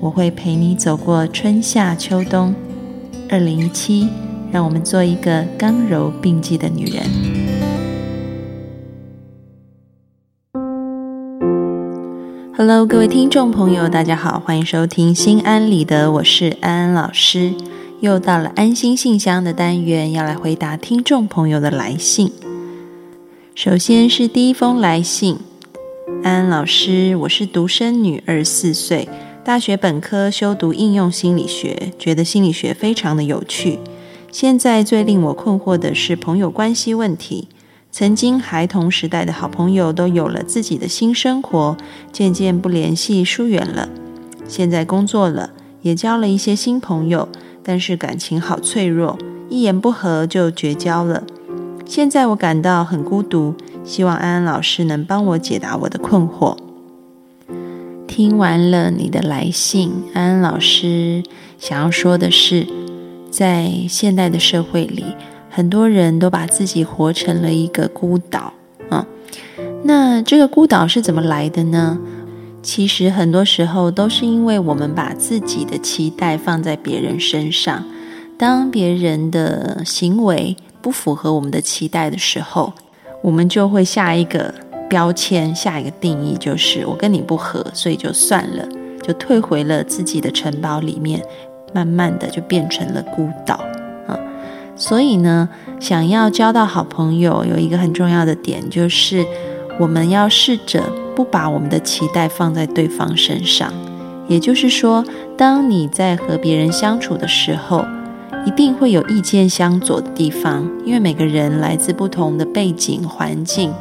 我会陪你走过春夏秋冬。二零一七，让我们做一个刚柔并济的女人。Hello，各位听众朋友，大家好，欢迎收听《心安理得》，我是安安老师。又到了安心信箱的单元，要来回答听众朋友的来信。首先是第一封来信，安安老师，我是独生女，二十四岁，大学本科修读应用心理学，觉得心理学非常的有趣。现在最令我困惑的是朋友关系问题。曾经孩童时代的好朋友都有了自己的新生活，渐渐不联系，疏远了。现在工作了，也交了一些新朋友，但是感情好脆弱，一言不合就绝交了。现在我感到很孤独，希望安安老师能帮我解答我的困惑。听完了你的来信，安安老师想要说的是，在现代的社会里，很多人都把自己活成了一个孤岛啊。那这个孤岛是怎么来的呢？其实很多时候都是因为我们把自己的期待放在别人身上，当别人的行为。不符合我们的期待的时候，我们就会下一个标签，下一个定义，就是我跟你不合，所以就算了，就退回了自己的城堡里面，慢慢的就变成了孤岛啊。所以呢，想要交到好朋友，有一个很重要的点，就是我们要试着不把我们的期待放在对方身上。也就是说，当你在和别人相处的时候，一定会有意见相左的地方，因为每个人来自不同的背景环境，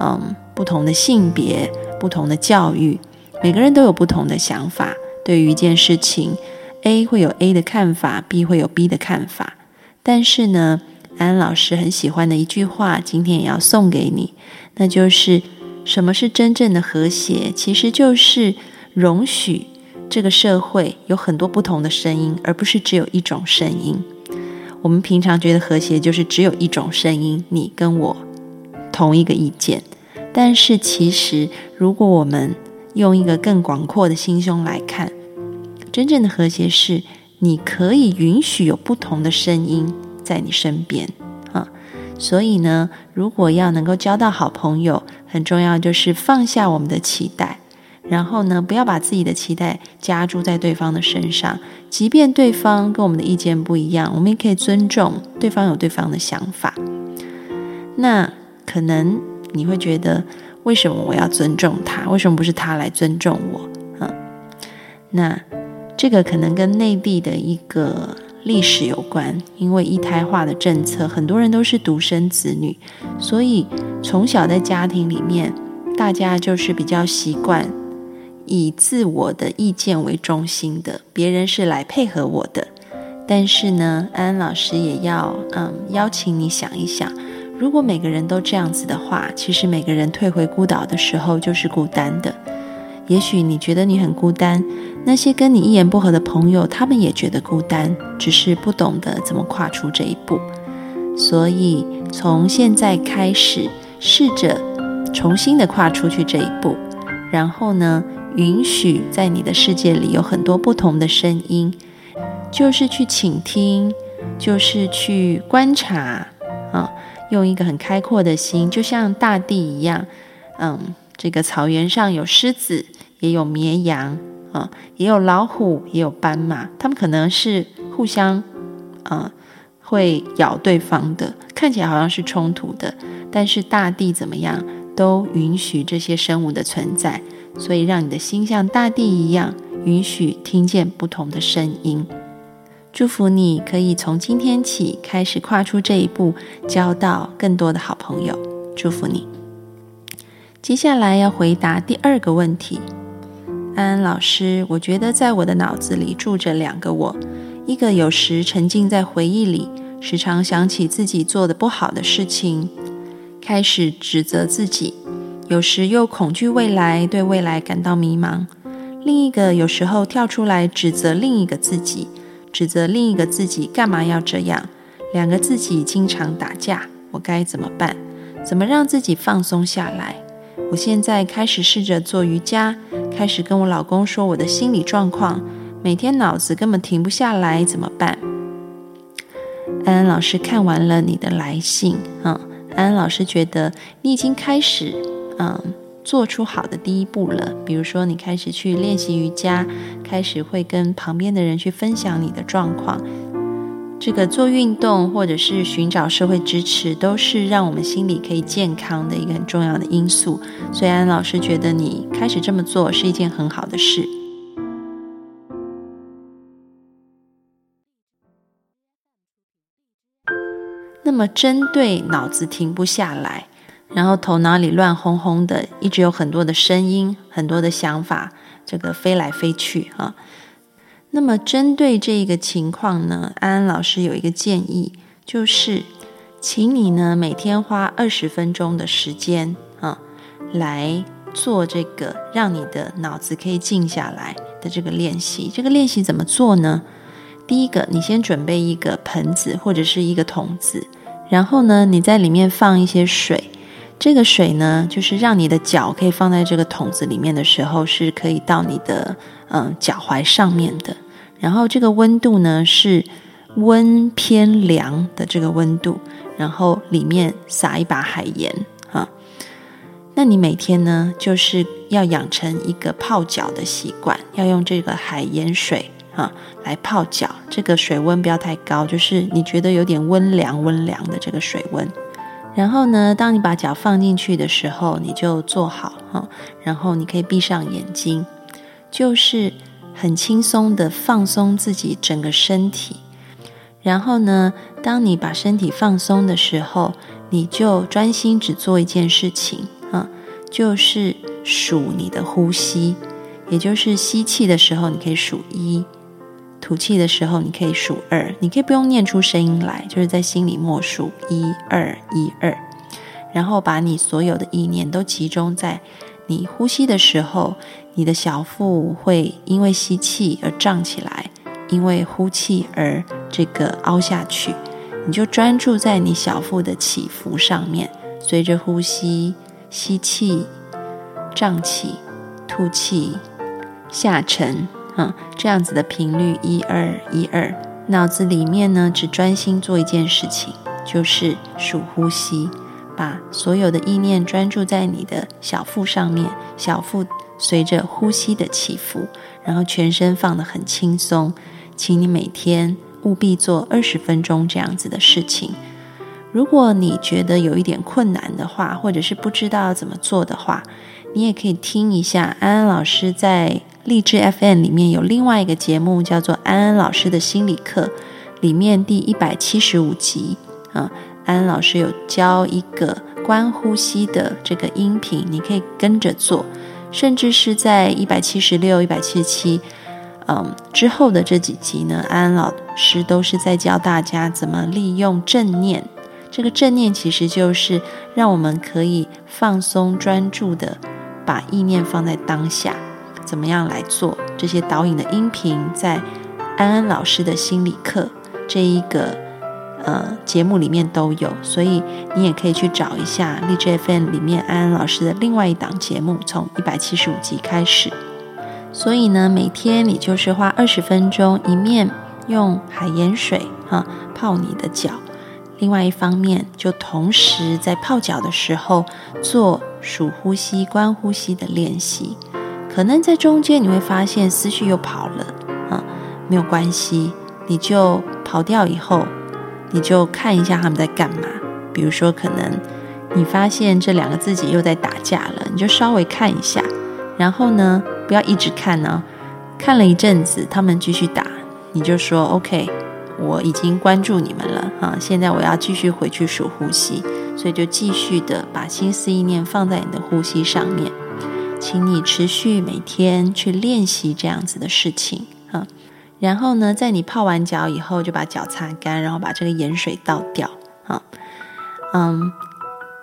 嗯，不同的性别，不同的教育，每个人都有不同的想法。对于一件事情，A 会有 A 的看法，B 会有 B 的看法。但是呢，安安老师很喜欢的一句话，今天也要送给你，那就是什么是真正的和谐？其实就是容许。这个社会有很多不同的声音，而不是只有一种声音。我们平常觉得和谐就是只有一种声音，你跟我同一个意见。但是其实，如果我们用一个更广阔的心胸来看，真正的和谐是你可以允许有不同的声音在你身边啊。所以呢，如果要能够交到好朋友，很重要就是放下我们的期待。然后呢，不要把自己的期待加注在对方的身上，即便对方跟我们的意见不一样，我们也可以尊重对方有对方的想法。那可能你会觉得，为什么我要尊重他？为什么不是他来尊重我？嗯，那这个可能跟内地的一个历史有关，因为一胎化的政策，很多人都是独生子女，所以从小在家庭里面，大家就是比较习惯。以自我的意见为中心的，别人是来配合我的。但是呢，安安老师也要嗯邀请你想一想，如果每个人都这样子的话，其实每个人退回孤岛的时候就是孤单的。也许你觉得你很孤单，那些跟你一言不合的朋友，他们也觉得孤单，只是不懂得怎么跨出这一步。所以从现在开始，试着重新的跨出去这一步，然后呢？允许在你的世界里有很多不同的声音，就是去倾听，就是去观察啊，用一个很开阔的心，就像大地一样。嗯，这个草原上有狮子，也有绵羊啊，也有老虎，也有斑马，它们可能是互相啊会咬对方的，看起来好像是冲突的，但是大地怎么样，都允许这些生物的存在。所以，让你的心像大地一样，允许听见不同的声音。祝福你可以从今天起开始跨出这一步，交到更多的好朋友。祝福你。接下来要回答第二个问题，安安老师，我觉得在我的脑子里住着两个我，一个有时沉浸在回忆里，时常想起自己做的不好的事情，开始指责自己；有时又恐惧未来，对未来感到迷茫。另一个有时候跳出来指责另一个自己，指责另一个自己干嘛要这样？两个自己经常打架，我该怎么办？怎么让自己放松下来？我现在开始试着做瑜伽，开始跟我老公说我的心理状况。每天脑子根本停不下来，怎么办？安安老师看完了你的来信，嗯，安安老师觉得你已经开始，嗯。做出好的第一步了，比如说你开始去练习瑜伽，开始会跟旁边的人去分享你的状况。这个做运动或者是寻找社会支持，都是让我们心理可以健康的一个很重要的因素。所以安老师觉得你开始这么做是一件很好的事。那么针对脑子停不下来。然后头脑里乱哄哄的，一直有很多的声音，很多的想法，这个飞来飞去啊。那么针对这一个情况呢，安安老师有一个建议，就是请你呢每天花二十分钟的时间啊，来做这个让你的脑子可以静下来的这个练习。这个练习怎么做呢？第一个，你先准备一个盆子或者是一个桶子，然后呢，你在里面放一些水。这个水呢，就是让你的脚可以放在这个桶子里面的时候，是可以到你的嗯脚踝上面的。然后这个温度呢是温偏凉的这个温度，然后里面撒一把海盐啊。那你每天呢就是要养成一个泡脚的习惯，要用这个海盐水啊来泡脚。这个水温不要太高，就是你觉得有点温凉温凉的这个水温。然后呢，当你把脚放进去的时候，你就坐好哈，然后你可以闭上眼睛，就是很轻松的放松自己整个身体。然后呢，当你把身体放松的时候，你就专心只做一件事情啊，就是数你的呼吸，也就是吸气的时候，你可以数一。吐气的时候，你可以数二，你可以不用念出声音来，就是在心里默数一二一二，然后把你所有的意念都集中在你呼吸的时候，你的小腹会因为吸气而胀起来，因为呼气而这个凹下去，你就专注在你小腹的起伏上面，随着呼吸吸气胀起，吐气下沉。嗯，这样子的频率一二一二，脑子里面呢只专心做一件事情，就是数呼吸，把所有的意念专注在你的小腹上面，小腹随着呼吸的起伏，然后全身放得很轻松。请你每天务必做二十分钟这样子的事情。如果你觉得有一点困难的话，或者是不知道怎么做的话，你也可以听一下安安老师在。励志 FM 里面有另外一个节目，叫做安安老师的心理课，里面第一百七十五集啊，安安老师有教一个观呼吸的这个音频，你可以跟着做，甚至是在一百七十六、一百七十七，嗯之后的这几集呢，安安老师都是在教大家怎么利用正念。这个正念其实就是让我们可以放松、专注的把意念放在当下。怎么样来做这些导引的音频，在安安老师的心理课这一个呃节目里面都有，所以你也可以去找一下励志 FM 里面安安老师的另外一档节目，从一百七十五集开始。所以呢，每天你就是花二十分钟，一面用海盐水哈泡你的脚，另外一方面就同时在泡脚的时候做数呼吸、观呼吸的练习。可能在中间你会发现思绪又跑了啊，没有关系，你就跑掉以后，你就看一下他们在干嘛。比如说，可能你发现这两个自己又在打架了，你就稍微看一下，然后呢，不要一直看呢，看了一阵子他们继续打，你就说 OK，我已经关注你们了啊，现在我要继续回去数呼吸，所以就继续的把心思意念放在你的呼吸上面。请你持续每天去练习这样子的事情啊。然后呢，在你泡完脚以后，就把脚擦干，然后把这个盐水倒掉啊。嗯，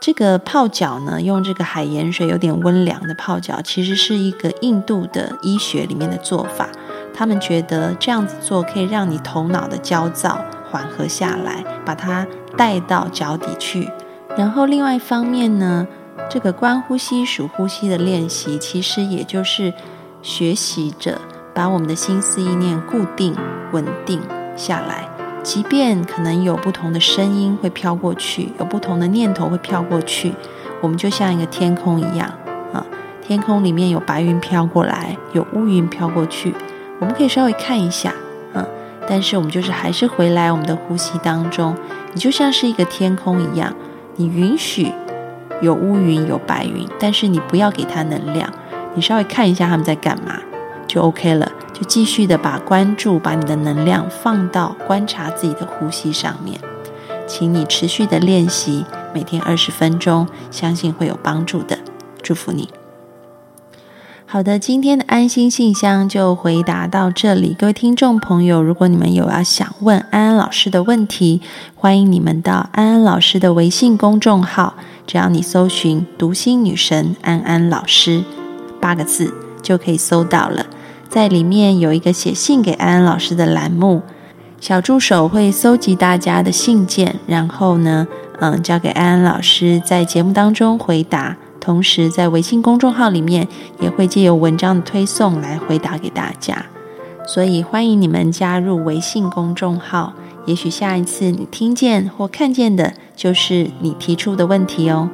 这个泡脚呢，用这个海盐水有点温凉的泡脚，其实是一个印度的医学里面的做法。他们觉得这样子做可以让你头脑的焦躁缓和下来，把它带到脚底去。然后另外一方面呢，这个观呼吸、数呼吸的练习，其实也就是学习着把我们的心思意念固定、稳定下来。即便可能有不同的声音会飘过去，有不同的念头会飘过去，我们就像一个天空一样啊，天空里面有白云飘过来，有乌云飘过去。我们可以稍微看一下，嗯，但是我们就是还是回来我们的呼吸当中，你就像是一个天空一样，你允许有乌云有白云，但是你不要给它能量，你稍微看一下他们在干嘛就 OK 了，就继续的把关注把你的能量放到观察自己的呼吸上面，请你持续的练习，每天二十分钟，相信会有帮助的，祝福你。好的，今天的安心信箱就回答到这里。各位听众朋友，如果你们有要想问安安老师的问题，欢迎你们到安安老师的微信公众号，只要你搜寻“读心女神安安老师”八个字，就可以搜到了。在里面有一个写信给安安老师的栏目，小助手会搜集大家的信件，然后呢，嗯，交给安安老师在节目当中回答。同时，在微信公众号里面也会借由文章的推送来回答给大家，所以欢迎你们加入微信公众号。也许下一次你听见或看见的就是你提出的问题哦。